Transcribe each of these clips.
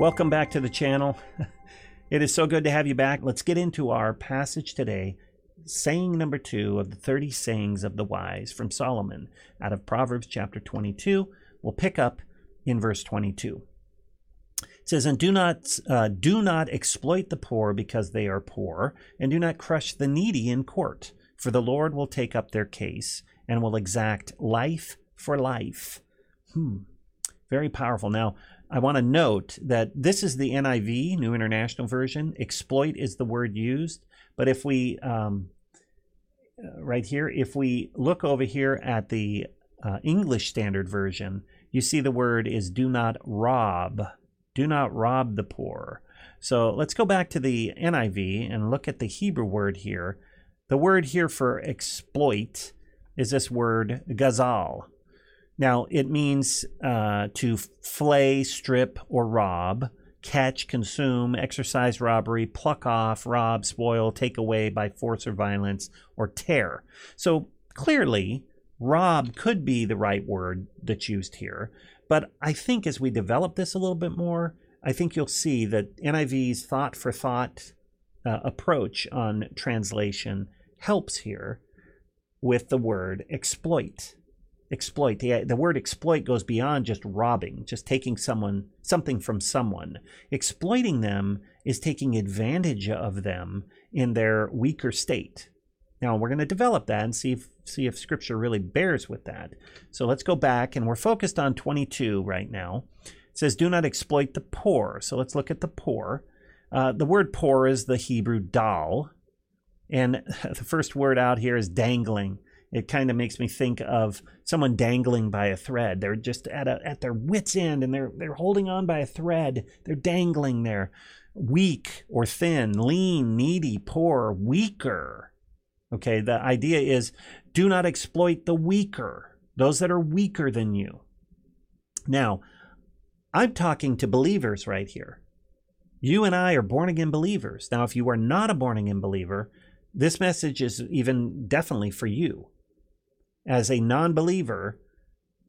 Welcome back to the channel. It is so good to have you back. Let's get into our passage today. Saying number two of the 30 sayings of the wise from Solomon out of Proverbs chapter 22. We'll pick up in verse 22. It says, "And do not uh, do not exploit the poor because they are poor, and do not crush the needy in court, for the Lord will take up their case and will exact life for life." Hmm, very powerful. Now, I want to note that this is the NIV, New International Version. Exploit is the word used. But if we, um, uh, right here, if we look over here at the uh, English Standard Version, you see the word is do not rob. Do not rob the poor. So let's go back to the NIV and look at the Hebrew word here. The word here for exploit is this word gazal. Now, it means uh, to flay, strip, or rob, catch, consume, exercise robbery, pluck off, rob, spoil, take away by force or violence, or tear. So clearly, rob could be the right word that's used here. But I think as we develop this a little bit more, I think you'll see that NIV's thought for thought uh, approach on translation helps here with the word exploit exploit. The, the word exploit goes beyond just robbing just taking someone something from someone. Exploiting them is taking advantage of them in their weaker state. Now we're going to develop that and see if see if scripture really bears with that. So let's go back and we're focused on 22 right now. It says do not exploit the poor. So let's look at the poor. Uh, the word poor is the hebrew dal and the first word out here is dangling it kind of makes me think of someone dangling by a thread. They're just at a, at their wits end and they're they're holding on by a thread. They're dangling there. Weak or thin, lean, needy, poor, weaker. Okay, the idea is do not exploit the weaker, those that are weaker than you. Now, I'm talking to believers right here. You and I are born again believers. Now, if you are not a born again believer, this message is even definitely for you as a non believer,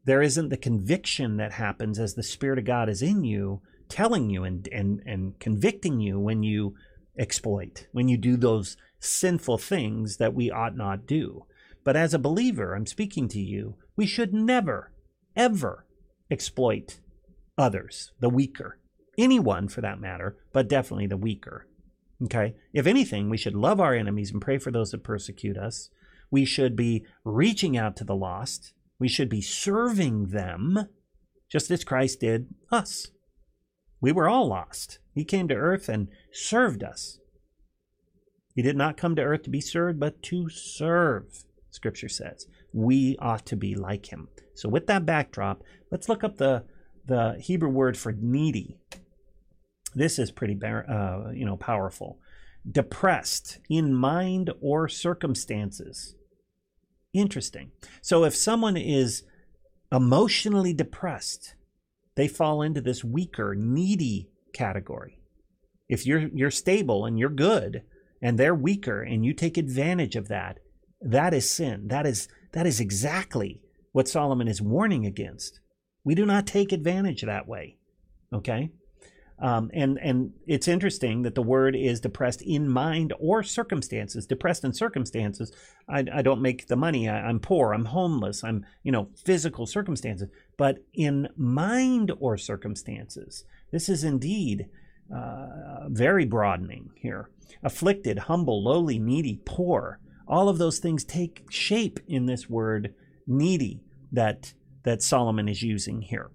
there isn't the conviction that happens as the Spirit of God is in you, telling you and, and, and convicting you when you exploit, when you do those sinful things that we ought not do. But as a believer, I'm speaking to you, we should never, ever exploit others, the weaker. Anyone for that matter, but definitely the weaker. Okay? If anything, we should love our enemies and pray for those that persecute us. We should be reaching out to the lost. We should be serving them just as Christ did us. We were all lost. He came to earth and served us. He did not come to earth to be served, but to serve, Scripture says. We ought to be like him. So, with that backdrop, let's look up the, the Hebrew word for needy. This is pretty uh, you know, powerful. Depressed in mind or circumstances. Interesting. So if someone is emotionally depressed, they fall into this weaker, needy category. If you're you're stable and you're good and they're weaker and you take advantage of that, that is sin. That is that is exactly what Solomon is warning against. We do not take advantage that way. Okay? Um, and and it's interesting that the word is depressed in mind or circumstances. Depressed in circumstances, I, I don't make the money. I, am poor. I'm homeless. I'm you know physical circumstances. But in mind or circumstances, this is indeed uh, very broadening here. Afflicted, humble, lowly, needy, poor. All of those things take shape in this word needy that that Solomon is using here.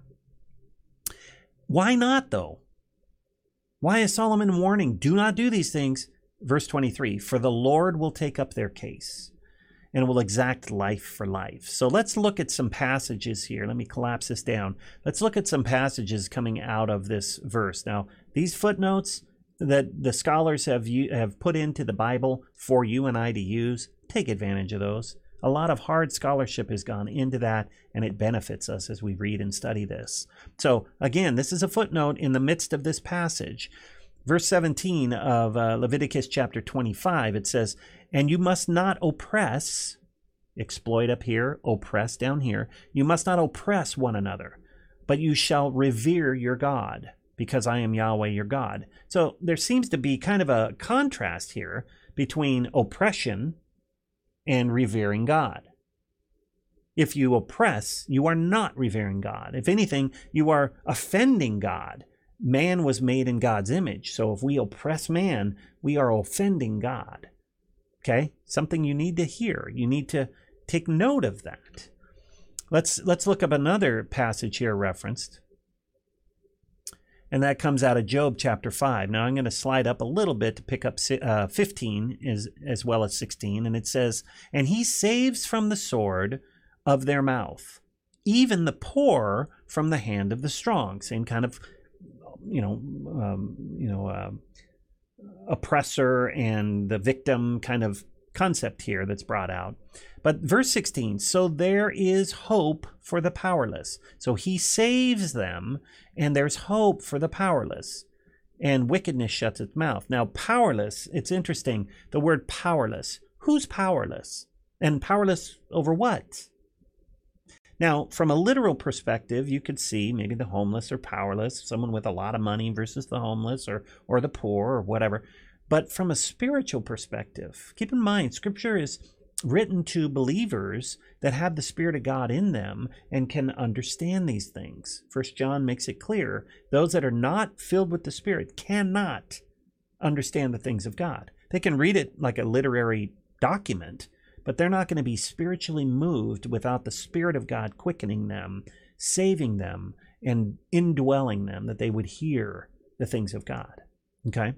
Why not though? Why is Solomon warning, do not do these things? Verse 23 For the Lord will take up their case and will exact life for life. So let's look at some passages here. Let me collapse this down. Let's look at some passages coming out of this verse. Now, these footnotes that the scholars have have put into the Bible for you and I to use, take advantage of those. A lot of hard scholarship has gone into that, and it benefits us as we read and study this. So, again, this is a footnote in the midst of this passage. Verse 17 of uh, Leviticus chapter 25, it says, And you must not oppress, exploit up here, oppress down here. You must not oppress one another, but you shall revere your God. because I am Yahweh your God. So there seems to be kind of a contrast here between oppression and revering God. If you oppress, you are not revering God. If anything, you are offending God. Man was made in God's image. So if we oppress man, we are offending God. Okay? Something you need to hear. You need to take note of that. Let's let's look up another passage here referenced. And that comes out of Job chapter 5. Now I'm going to slide up a little bit to pick up uh, 15 as, as well as 16. And it says, And he saves from the sword of their mouth, even the poor from the hand of the strong. Same kind of, you know, um, you know, uh, oppressor and the victim kind of concept here that's brought out. But verse 16, so there is hope for the powerless. So he saves them, and there's hope for the powerless. And wickedness shuts its mouth. Now, powerless, it's interesting, the word powerless. Who's powerless? And powerless over what? Now, from a literal perspective, you could see maybe the homeless are powerless, someone with a lot of money versus the homeless or, or the poor or whatever. But from a spiritual perspective, keep in mind, Scripture is written to believers that have the Spirit of God in them and can understand these things. First John makes it clear those that are not filled with the Spirit cannot understand the things of God. They can read it like a literary document, but they're not going to be spiritually moved without the Spirit of God quickening them, saving them, and indwelling them, that they would hear the things of God. Okay?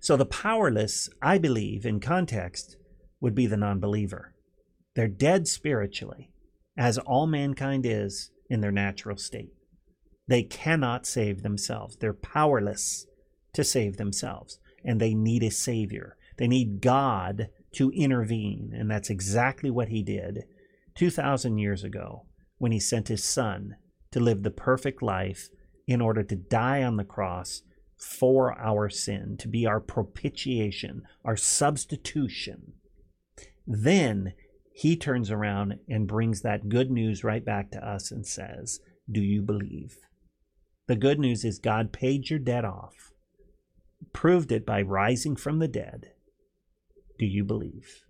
So the powerless, I believe, in context, would be the non believer. They're dead spiritually, as all mankind is in their natural state. They cannot save themselves. They're powerless to save themselves, and they need a Savior. They need God to intervene. And that's exactly what he did 2,000 years ago when he sent his son to live the perfect life in order to die on the cross for our sin, to be our propitiation, our substitution. Then he turns around and brings that good news right back to us and says, Do you believe? The good news is God paid your debt off, proved it by rising from the dead, do you believe?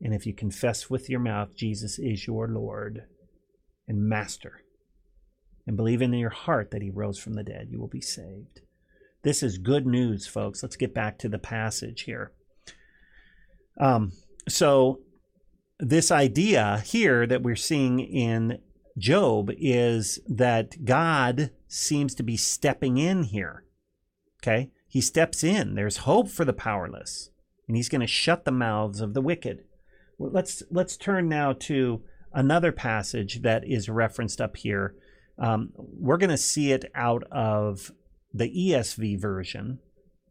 And if you confess with your mouth Jesus is your Lord and Master, and believe in your heart that he rose from the dead, you will be saved. This is good news, folks. Let's get back to the passage here. Um, so, this idea here that we're seeing in Job is that God seems to be stepping in here. Okay? He steps in. There's hope for the powerless and he's going to shut the mouths of the wicked. Let's let's turn now to another passage that is referenced up here. Um, we're going to see it out of the ESV version.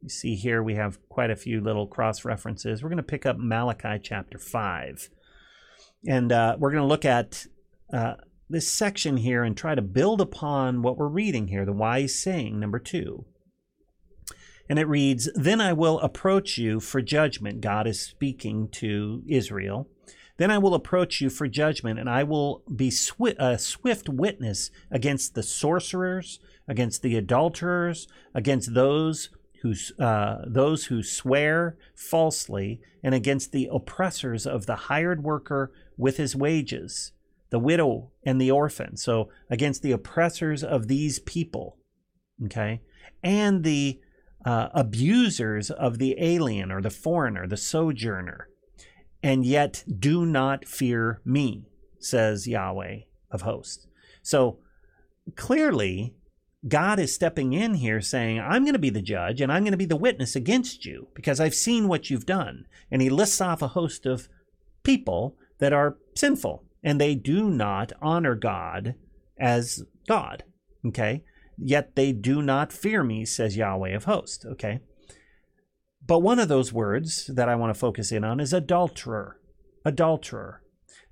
You see here we have quite a few little cross references. We're going to pick up Malachi chapter 5. And uh, we're going to look at uh, this section here and try to build upon what we're reading here, the wise saying, number two. And it reads, Then I will approach you for judgment. God is speaking to Israel. Then I will approach you for judgment, and I will be swi- a swift witness against the sorcerers, against the adulterers, against those who, uh, those who swear falsely, and against the oppressors of the hired worker with his wages, the widow and the orphan. So against the oppressors of these people, okay, and the uh, abusers of the alien or the foreigner, the sojourner, and yet do not fear me, says Yahweh of hosts. So clearly, God is stepping in here saying, I'm going to be the judge and I'm going to be the witness against you because I've seen what you've done. And he lists off a host of people that are sinful and they do not honor God as God. Okay yet they do not fear me, says Yahweh of hosts. Okay. But one of those words that I want to focus in on is adulterer. Adulterer.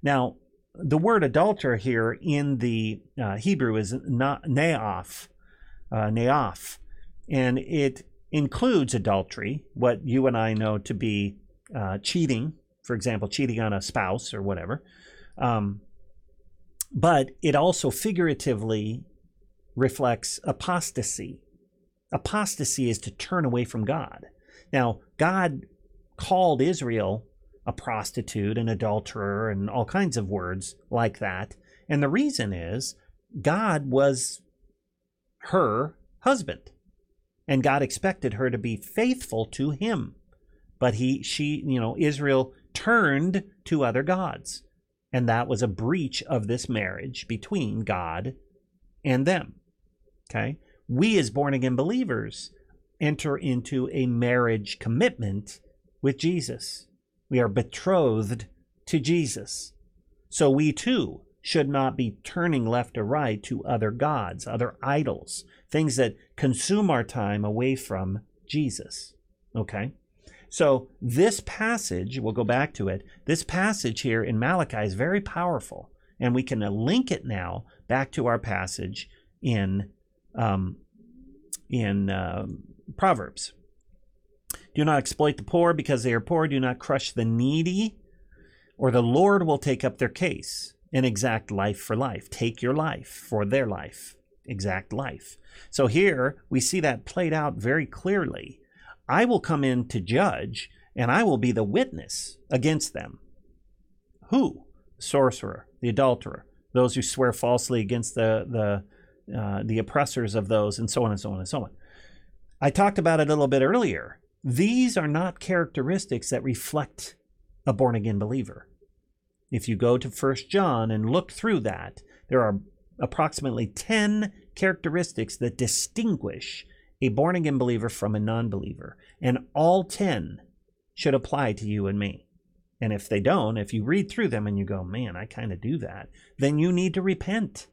Now, the word adulterer here in the uh, Hebrew is not neof, uh, neof, and it includes adultery, what you and I know to be uh, cheating, for example, cheating on a spouse or whatever. Um, but it also figuratively reflects apostasy. Apostasy is to turn away from God. Now, God called Israel a prostitute, an adulterer, and all kinds of words like that. And the reason is God was her husband. And God expected her to be faithful to him. But he she, you know, Israel turned to other gods. And that was a breach of this marriage between God and them. Okay? We as born again believers enter into a marriage commitment with Jesus. We are betrothed to Jesus. So we too should not be turning left or right to other gods, other idols, things that consume our time away from Jesus. Okay? So this passage, we'll go back to it, this passage here in Malachi is very powerful. And we can link it now back to our passage in, um, in uh, Proverbs. Do not exploit the poor because they are poor. Do not crush the needy, or the Lord will take up their case and exact life for life. Take your life for their life. Exact life. So here we see that played out very clearly. I will come in to judge, and I will be the witness against them. Who? The sorcerer, the adulterer, those who swear falsely against the the uh, the oppressors of those, and so on and so on and so on. I talked about it a little bit earlier. These are not characteristics that reflect a born again believer. If you go to First John and look through that, there are approximately 10 characteristics that distinguish a born again believer from a non believer. And all 10 should apply to you and me. And if they don't, if you read through them and you go, man, I kind of do that, then you need to repent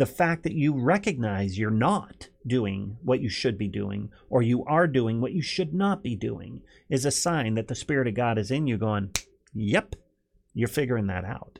the fact that you recognize you're not doing what you should be doing or you are doing what you should not be doing is a sign that the Spirit of God is in you going, Yep, you're figuring that out.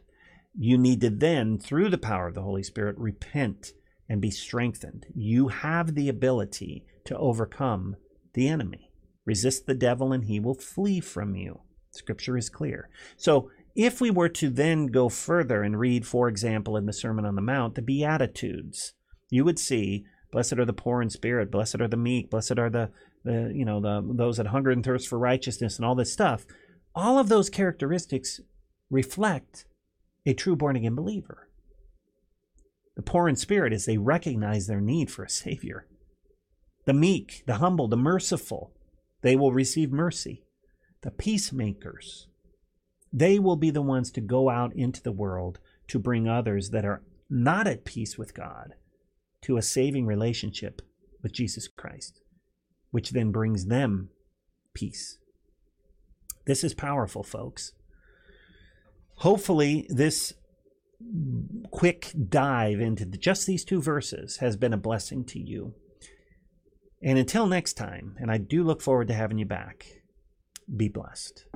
You need to then, through the power of the Holy Spirit, repent and be strengthened. You have the ability to overcome the enemy. Resist the devil and he will flee from you. Scripture is clear. So if we were to then go further and read, for example, in the Sermon on the Mount, the Beatitudes, you would see, "Blessed are the poor in spirit, blessed are the meek, blessed are the, the you know the those that hunger and thirst for righteousness, and all this stuff." All of those characteristics reflect a true born again believer. The poor in spirit is they recognize their need for a savior. The meek, the humble, the merciful, they will receive mercy. The peacemakers, they will be the ones to go out into the world to bring others that are not at peace with God to a saving relationship with Jesus Christ, which then brings them peace. This is powerful, folks. Hopefully, this quick dive into just these two verses has been a blessing to you. And until next time, and I do look forward to having you back, be blessed.